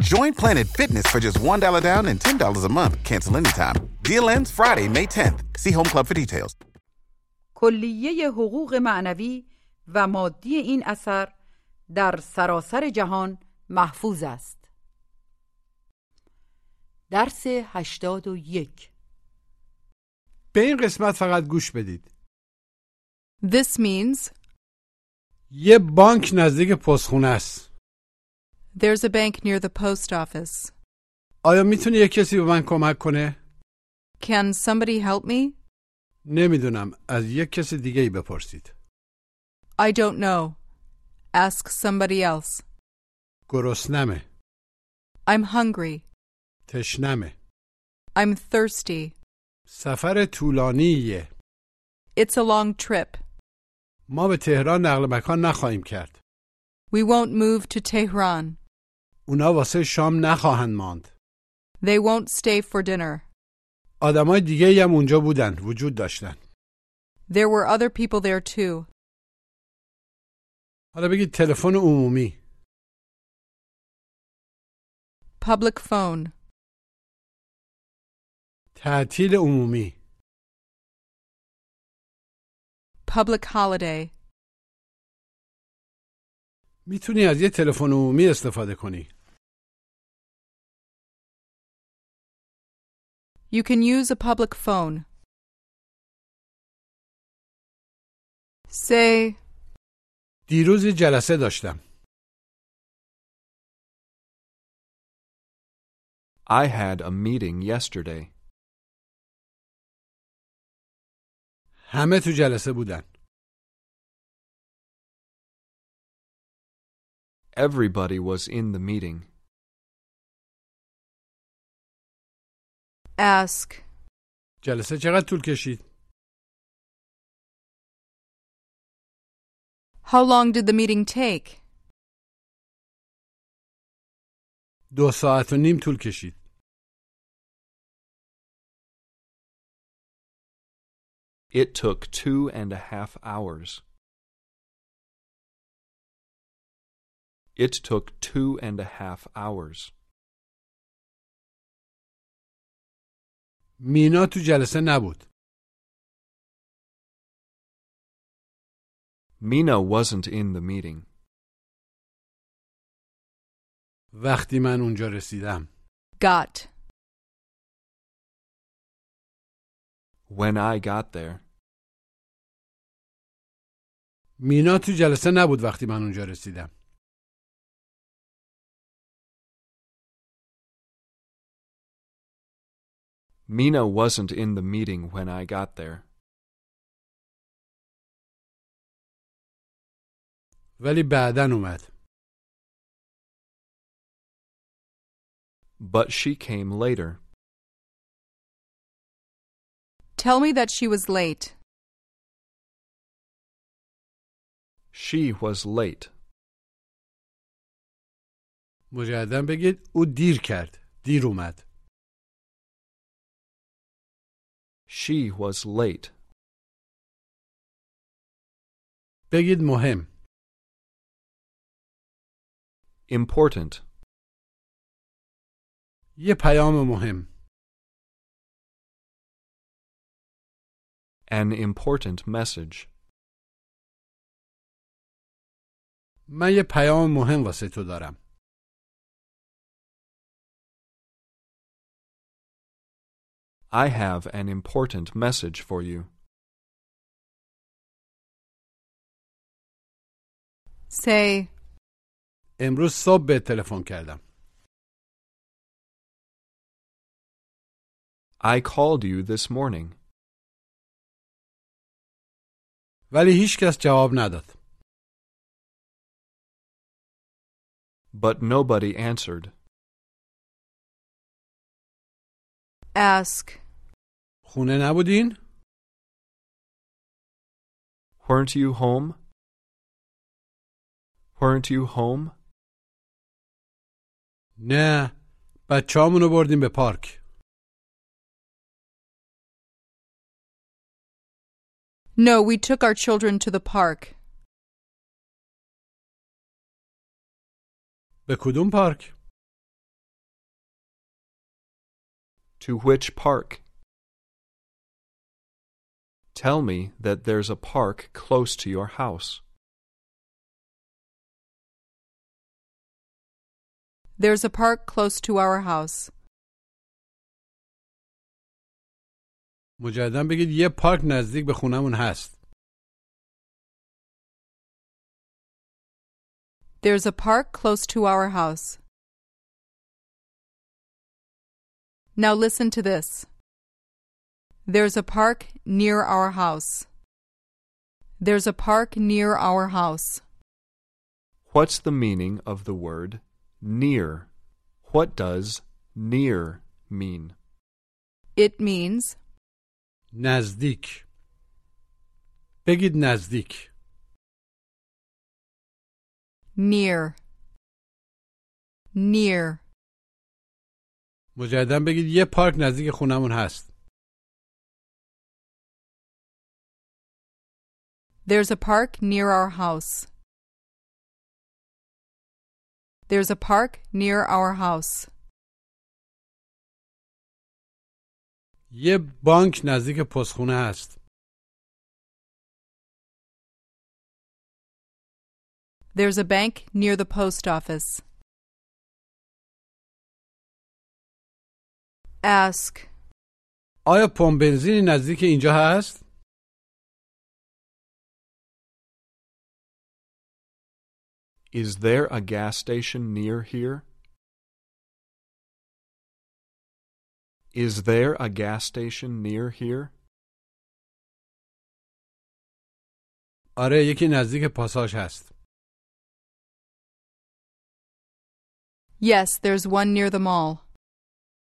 Join Planet Fitness for just $1 down and $10 a month. Cancel anytime. Deal ends Friday, May 10th. See Home Club for details. کلیه حقوق معنوی و مادی این اثر در سراسر جهان محفوظ است درس هشتاد و یک به این قسمت فقط گوش بدید. This means یه بانک نزدیک پستخونه است. there's a bank near the post office. آیا میتونه یه کسی به من کمک کنه؟ Can somebody help me? نمیدونم. از یک کس دیگه ای بپرسید. I don't know. Ask somebody else. گرسنمه. I'm hungry. تشنمه. I'm thirsty. سفر طولانیه. It's a long trip. ما به تهران نقل مکان نخواهیم کرد. We won't move to Tehran. اونا واسه شام نخواهند ماند. They won't stay for dinner. آدمای دیگه هم اونجا بودن. وجود داشتن. There were other people there too. حالا بگید تلفن عمومی. Public phone. تعطیل عمومی. Public holiday. می‌تونی از یه تلفن عمومی استفاده کنی. You can use a public phone. Say, دیروز یه جلسه داشتم. I had a meeting yesterday. همه تو جلسه بودن. Everybody was in the meeting. ask, جلسه چقدر طول کشید؟ How long did the meeting take? دو ساعت و نیم طول کشید. It took two and a half hours. It took two and a half hours. مینا تو جلسه نبود. Mina wasn't in the meeting. وقتی من اونجا رسیدم. Got. When I got there, مینا تو جلسه نبود وقتی من اونجا رسیدم. Mina wasn't in the meeting when I got there. ولی بعدا اومد. But she came later. Tell me that she was late. She was late. مجددا بگید او دیر کرد. دیر اومد. She was late. بگید مهم. Important. یه پیام مهم. An important message. من یه پیام مهم واسه تو دارم. I have an important message for you. Say, امروز صبح به تلفن کردم. I called you this morning, ولی هیچ کس جواب نداد. but nobody answered. Ask. خونه نبودین؟ Weren't you home? Weren't you home? نه بچه‌هامونو بردیم به پارک No, we took our children to the park. به کدوم پارک؟ To which park? Tell me that there's a park close to your house. There's a park close to our house. مجددا بگید یه پارک نزدیک به خونمون هست There's a park close to our house. Now listen to this. There's a park near our house. There's a park near our house. What's the meaning of the word near? What does near mean? It means نزدیک بگید نزدیک near. Near. مجددا بگید یه پارک نزدیک خونمون هست There's a park near our house. There's a park near our house. یه بانک نزدیک پستخونه هست There's a bank near the post office. Ask. آیا پمپ بنزینی نزدیک اینجا هست؟ Is there a gas station near here? Is there a gas station near here? آره یکی نزدیک پاساژ هست Yes, there's one near the mall.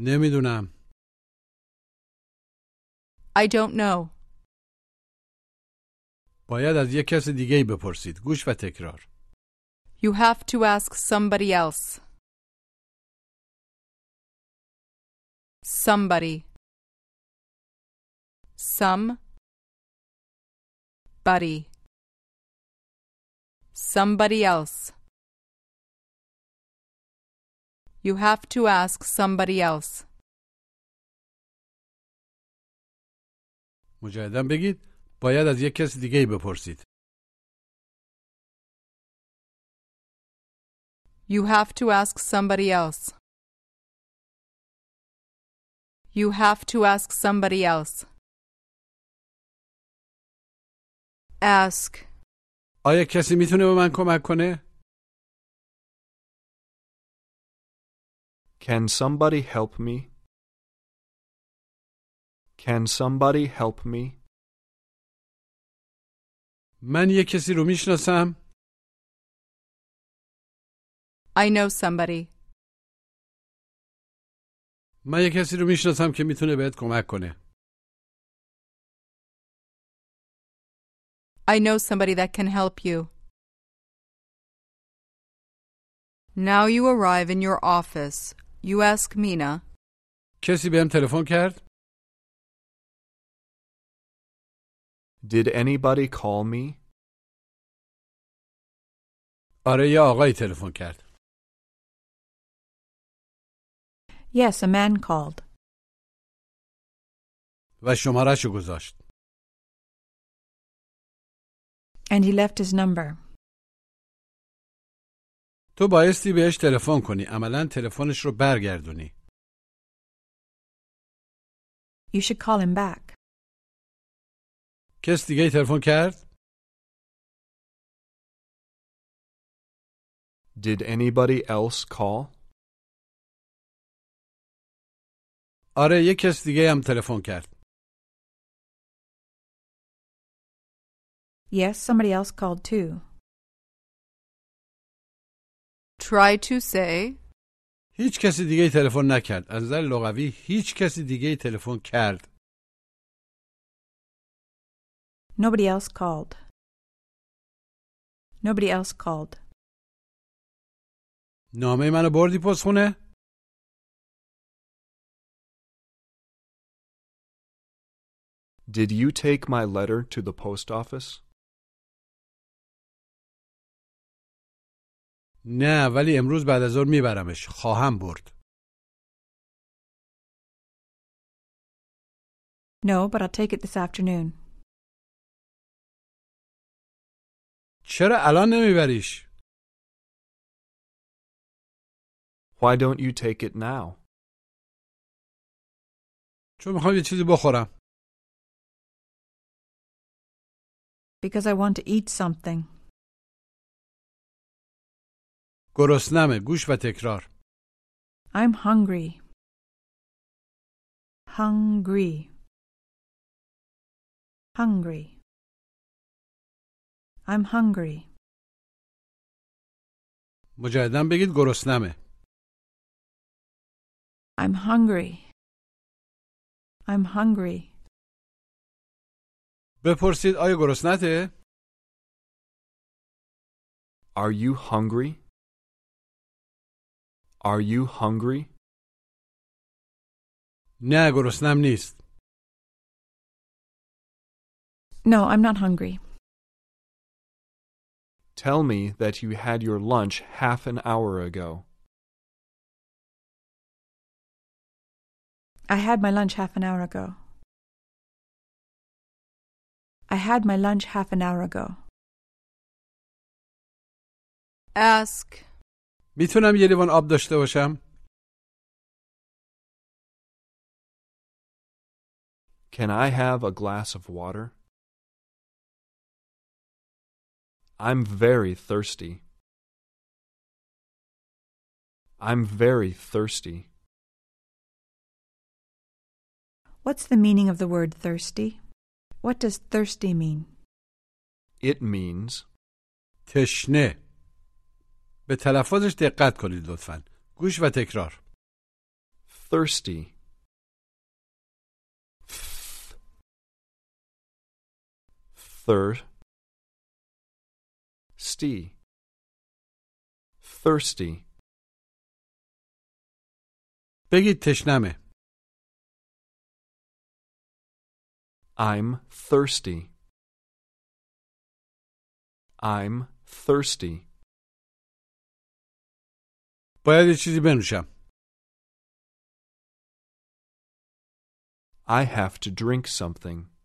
نمی‌دونم I don't know. باید از یه کس دیگه ای بپرسید گوش و تکرار You have to ask somebody else. Somebody. Some. Buddy. Somebody else. You have to ask somebody else. مجددا بگید باید از یه کس دیگه ای بپرسید You have to ask somebody else. You have to ask somebody else. Ask. آیا کسی میتونه به من کمک کنه؟ Can somebody help me? Can somebody help me? من یه کسی رو میشناسم I know somebody. من یه کسی رو میشناسم که میتونه بهت کمک کنه I know somebody that can help you. Now you arrive in your office. You ask Mina. کسی بهم تلفن کرد؟ Did anybody call me? آره یه آقایی تلفن کرد. Yes, a man called. و شمارش گذاشت. And he left his number. تو بایستی بهش تلفن کنی. عملا تلفنش رو برگردونی. You should call him back. کس دیگه تلفن کرد؟ Did anybody else call? آره یه کس دیگه هم تلفن کرد. Yes, somebody else called too. Try to say. هیچ کسی دیگه ای تلفن نکرد. از نظر لغوی هیچ کسی دیگه ای تلفن کرد. Nobody else called. Nobody else called. نامه منو بردی پستخونه؟ Did you take my letter to the post office? نه ولی امروز بعد از ظهر میبرمش. خواهم برد. No, but I'll take it this afternoon. چرا الان نمیبریش؟ Why don't you take it now? چون می‌خوام یه چیزی بخورم. Because I want to eat something. گرسنمه. گوش و تکرار. I'm hungry. Hungry. Hungry. I'm hungry. مجددا بگید گرسنمه. I'm hungry. I'm hungry. بپرسید آیا گرسنته؟ Are you hungry? Are you hungry? نه گرسنم نیست. No, I'm not hungry. Tell me that you had your lunch half an hour ago. I had my lunch half an hour ago. I had my lunch half an hour ago. Ask. میتونم یه لیوان آب داشته باشم؟ Can I have a glass of water? I'm very thirsty. I'm very thirsty. What's the meaning of the word thirsty? What does thirsty mean? It means تشنه. به تلفظش دقت کنید لطفا. گوش و تکرار. thirsty. Third. Sti. Thirsty. بگید تشنمه. I'm thirsty. I'm thirsty. باید یه چیزی بنوشم. I have to drink something.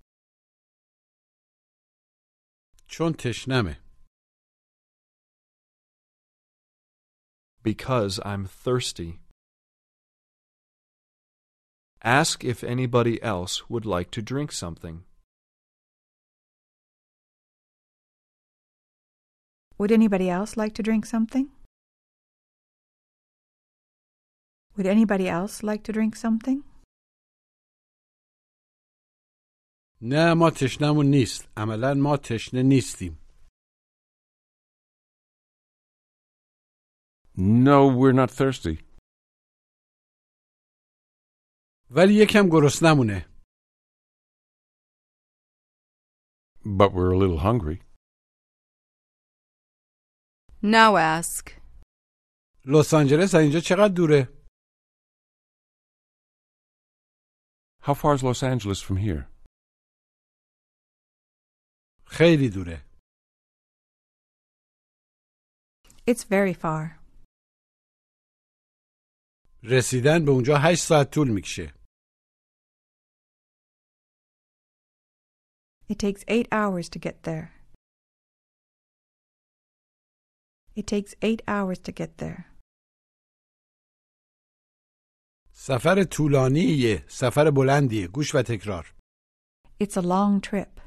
چون تشنمه. Because I'm thirsty. Ask if anybody else would like to drink something. Would anybody else like to drink something? Would anybody else like to drink something? نه ما تشنمون نیست. عملا ما تشنه نیستیم. No, we're not thirsty. ولی یکم گرسنمونه. But we're a little hungry. Now ask. لس آنجلس از اینجا چقدر دوره؟ How far is Los Angeles from here? خیلی دوره. It's very far. رسیدن به اونجا هشت ساعت طول میکشه. It takes eight hours to get there. It takes eight hours to get there. سفر طولانیه. سفر بلندیه. گوش و تکرار. It's a long trip.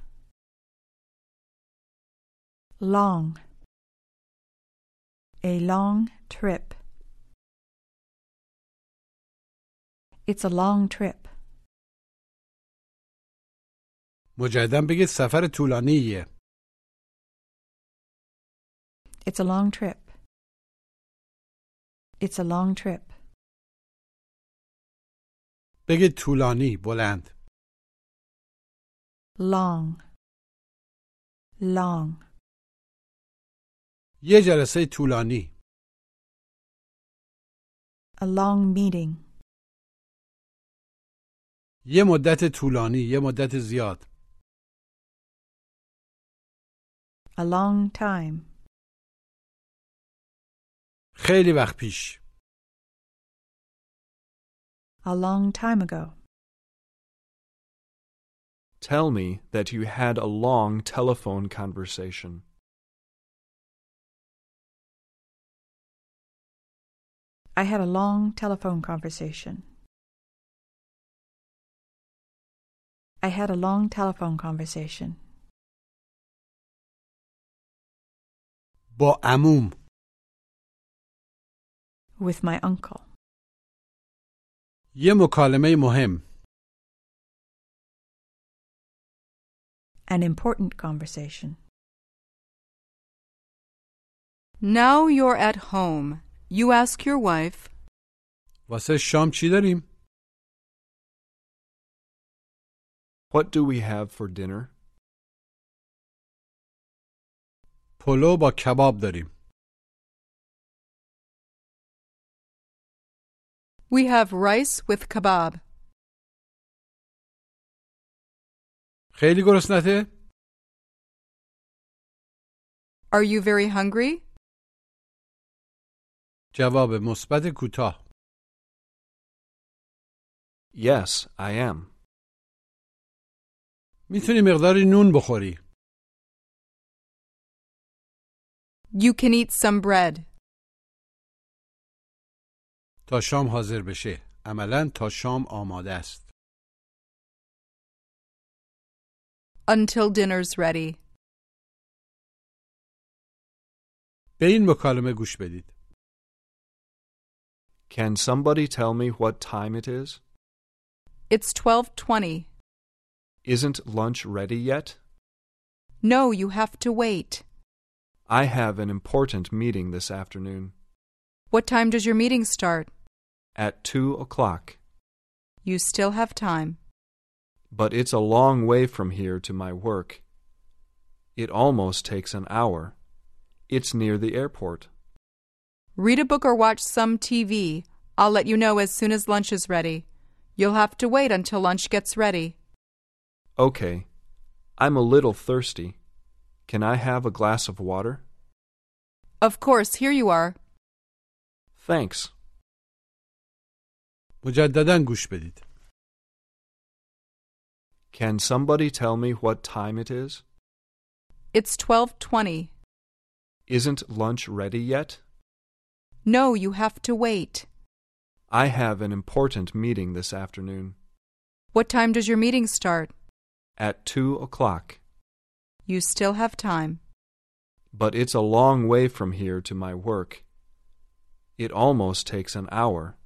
Long. A long trip. It's a long trip. مجددا بگید سفر طولانیه. It's a long trip. It's a long trip. بگید طولانی. بلند. Long. Long. یه جلسه طولانی. A long meeting. یه مدت طولانی. یه مدت زیاد. A long time. خیلی وقت پیش. A long time ago. Tell me that you had a long telephone conversation. I had a long telephone conversation. I had a long telephone conversation. با عموم. With my uncle. یه مکالمه مهم. An important conversation. Now you're at home. You ask your wife, واسه شام چی داریم؟ What do we have for dinner? پلو با کباب داریم. We have rice with kebab. خیلی گرسنته؟ Are you very hungry? جواب مثبت کوتاه. Yes, I am. میتونی مقداری نون بخوری. You can eat some bread. تا شام حاضر بشه. عملا تا شام آماده است. Until dinner's ready. به این مکالمه گوش بدید. Can somebody tell me what time it is? It's 12:20. Isn't lunch ready yet? No, you have to wait. I have an important meeting this afternoon. What time does your meeting start? At two o'clock. You still have time. But it's a long way from here to my work. It almost takes an hour. It's near the airport. Read a book or watch some TV. I'll let you know as soon as lunch is ready. You'll have to wait until lunch gets ready. Okay. I'm a little thirsty. Can I have a glass of water? Of course, here you are. Thanks. مجددا گوش بدید. Can somebody tell me what time it is? It's 12:20. Isn't lunch ready yet? No, you have to wait. I have an important meeting this afternoon. What time does your meeting start? At two o'clock. You still have time. But it's a long way from here to my work. It almost takes an hour.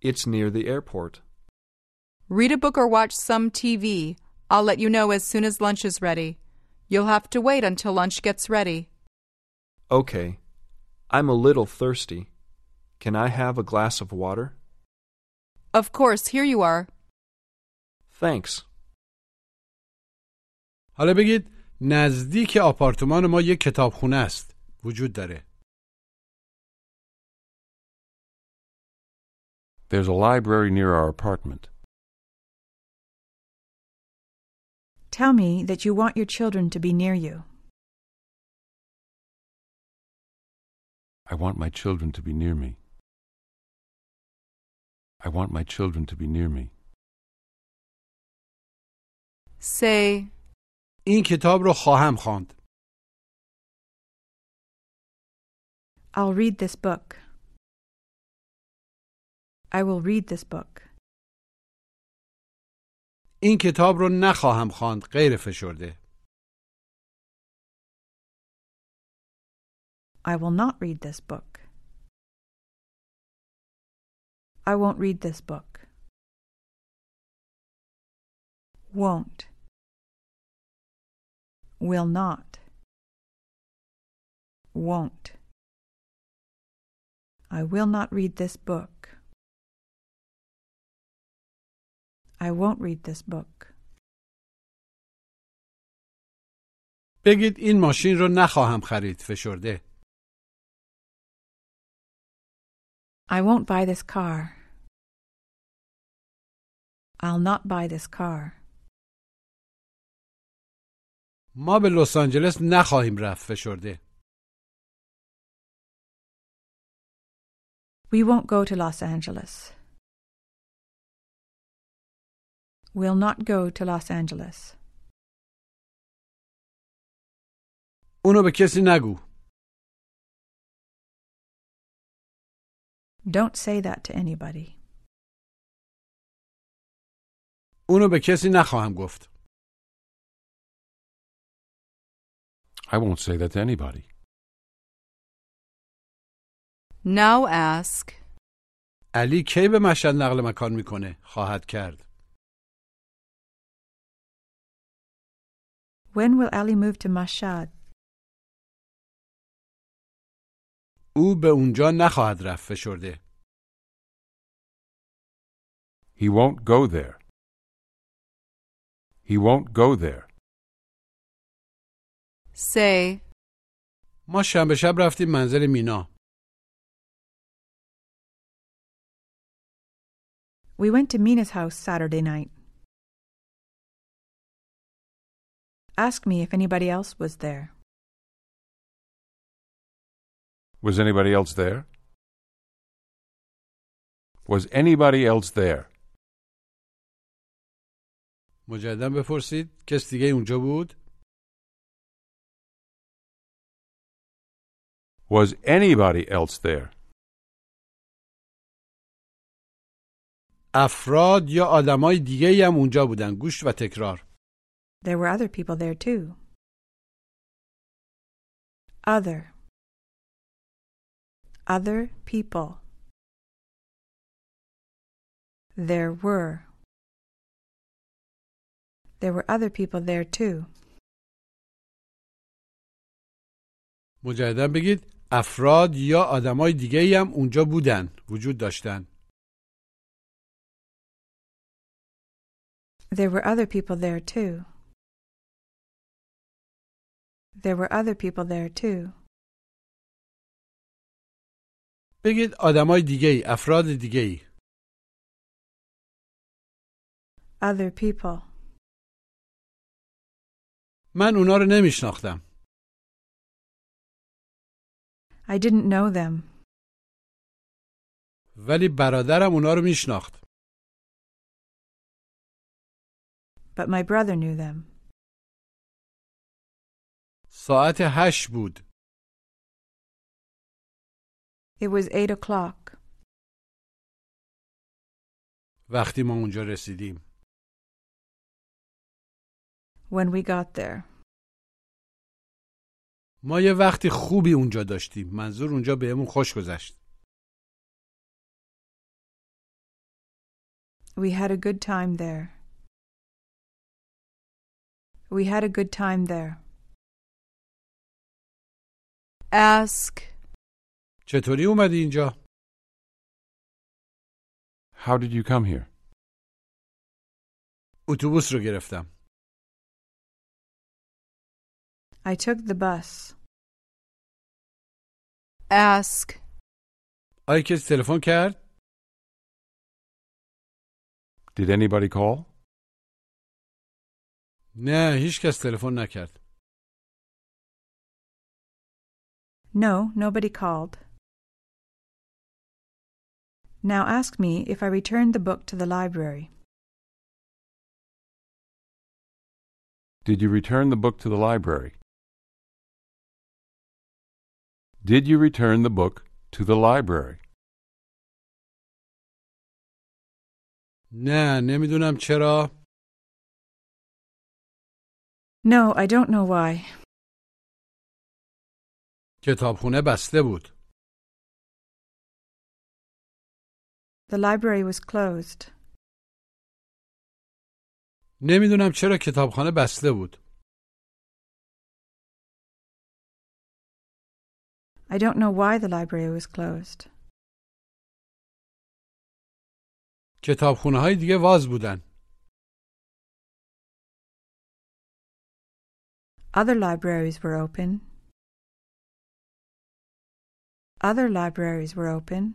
It's near the airport. Read a book or watch some TV. I'll let you know as soon as lunch is ready. You'll have to wait until lunch gets ready. Okay. I'm a little thirsty. Can I have a glass of water? Of course, here you are. Thanks. حالا بگید نزدیک آپارتمان ما یک کتابخونه است. وجود داره. There's a library near our apartment. Tell me that you want your children to be near you. I want my children to be near me. I want my children to be near me. Say, این کتاب رو خواهم خواند. I'll read this book. I will read this book. این کتاب رو نخواهم خواند غیر فشرده. I will not read this book. I won't read this book. Won't. Will not. Won't. I will not read this book. I won't read this book. بگید این ماشین رو نخواهم خرید فشرده. I won't buy this car. I'll not buy this car. ما به لس آنجلس نخواهیم رفت فشرده. We won't go to Los Angeles. We'll not go to Los Angeles. اونو به کسی نگو. Don't say that to anybody. اونو به کسی نخواهم گفت. I won't say that to anybody. now ask, علی کی به مشهد نقل مکان می‌کنه؟ خواهد کرد. When will Ali move to Mashhad? او به اونجا نخواهد رفت فشرده. He won't go there. He won't go there. say, ما شنبه شب رفتیم منزل مینا. We went to Mina's house Saturday night. Ask me if anybody else was there. Was anybody else there? Was anybody else there? مجددا بپرسید کس دیگه اونجا بود؟ Was anybody else there? افراد یا آدمای دیگه هم اونجا بودن. گوش و تکرار. There were other people there too. Other. Other people. There were. There were other people there too. مجددا بگید افراد یا آدمای دیگه هم اونجا بودن. وجود داشتن. There were other people there too. There were other people there too. بگید آدمای دیگه ای. افراد دیگه ای. Other people. من اونا رو نمیشناختم. I didn't know them, ولی برادرم اونا رو میشناخت. but my brother knew them. ساعت هشت بود. It was eight o'clock وقتی ما اونجا رسیدیم. when we got there. ما یه وقتی خوبی اونجا داشتیم. منظور اونجا بهمون خوش گذشت. We had a good time there. We had a good time there. ask, چطوری اومدی اینجا؟ How did you come here? اتوبوس رو گرفتم. I took the bus. ask, آیا کسی تلفن کرد؟ Did anybody call? نه هیچ کس تلفن نکرد No, nobody called. Now ask me if I returned the book to the library. Did you return the book to the library? Did you return the book to the library? نه نمیدونم چرا No, I don't know why. کتابخونه بسته بود The library was closed. نمی‌دونم چرا کتابخانه بسته بود I don't know why the library was closed. کتابخونه های دیگه واز بودن Other libraries were open. Other libraries were open.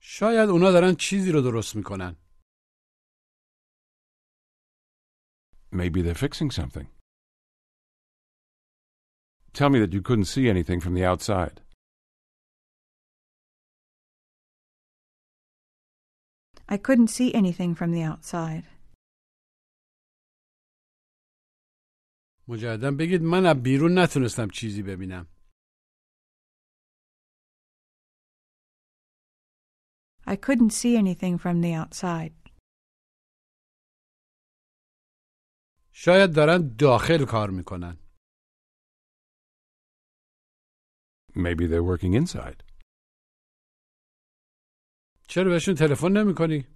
شاید اونا دارن چیزی رو درست میکنن Maybe they're fixing something. Tell me that you couldn't see anything from the outside. I couldn't see anything from the outside. مجددا بگید من از بیرون نتونستم چیزی ببینم I couldn't see anything from the outside. شاید دارن داخل کار می‌کنن Maybe they're working inside. چرا بهشون تلفن نمی‌کنی؟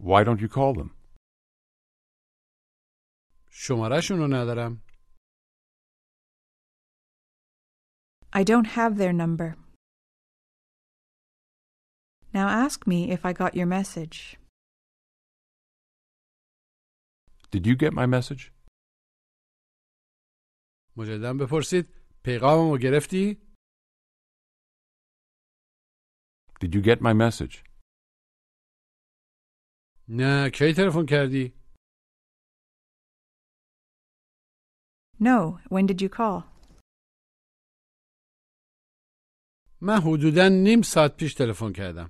Why don't you call them? شمارهشون رو ندارم I don't have their number. Now ask me if I got your message. Did you get my message? مجددا بپرسید پیغاممو گرفتی؟ Did you get my message? نه کی تلفن کردی؟ No, when did you call? من حدودا نیم ساعت پیش تلفن کردم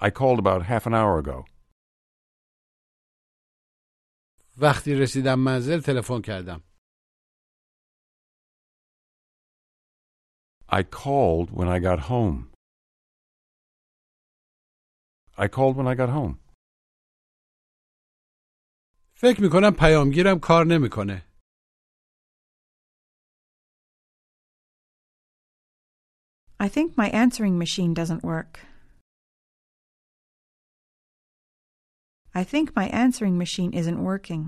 I called about half an hour ago. وقتی رسیدم منزل تلفن کردم I called when I got home. I called when I got home. فکر می‌کنم پیامگیرم کار نمی‌کنه I think my answering machine doesn't work. I think my answering machine isn't working.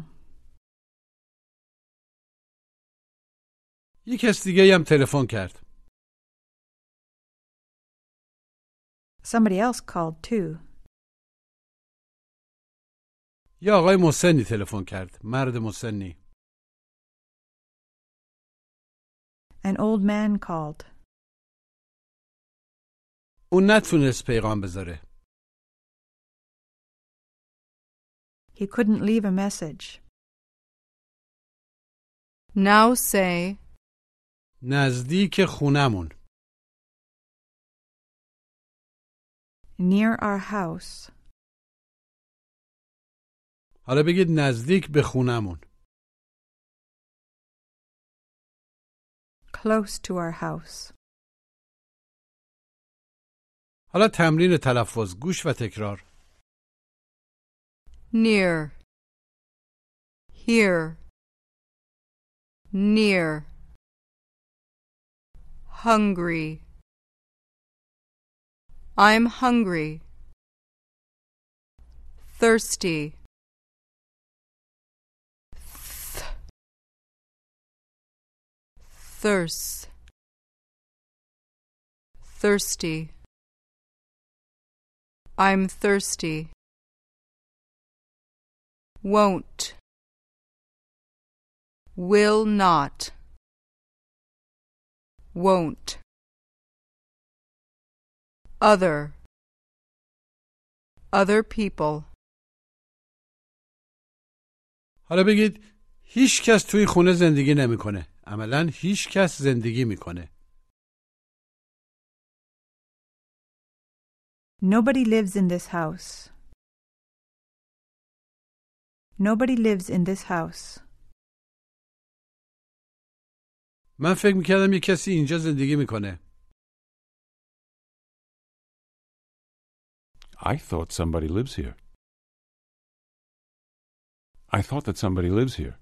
یک کس دیگه هم تلفن کرد Somebody else called too. یا آقای مسنی تلفن کرد مرد مسنی An old man called. اون نتونست پیغام بذاره He couldn't leave a message. Now say, نزدیک خونمون Near our house. حالا بگید نزدیک به خونمون Close to our house. حالا تمرین تلفظ گوش و تکرار near, here, near, hungry. I'm hungry. Thirsty. thirst. Thirsty. I'm thirsty. Won't. Will not. Won't. Other. Other people. حالا بگید هیچ کس توی خونه زندگی نمیکنه. عملا هیچ کس زندگی میکنه. Nobody lives in this house. Nobody lives in this house. من فکر میکردم یه کسی اینجا زندگی میکنه. I thought somebody lives here. I thought that somebody lives here.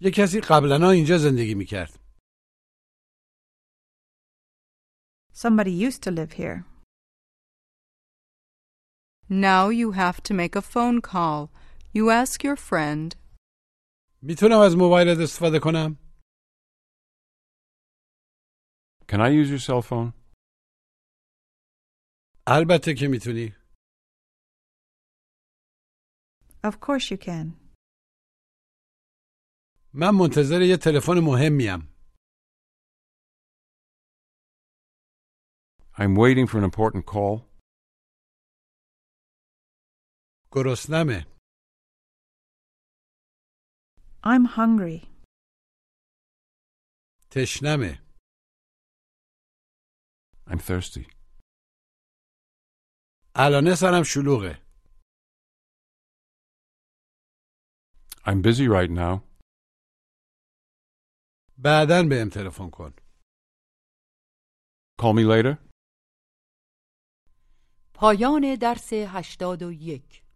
یه کسی قبلا اینجا زندگی میکرد. Somebody used to live here. Now you have to make a phone call. You ask your friend, میتونم از موبایلت استفاده کنم؟ Can I use your cell phone? البته که میتونی. Of course you can. من منتظر یه تلفن مهمیم. I'm waiting for an important call. گرسنمه. I'm hungry. تشنمه. I'm thirsty. الانه سرم شلوغه. I'm busy right now. بعدا بهم تلفن کن. Call me later. پایان درس 81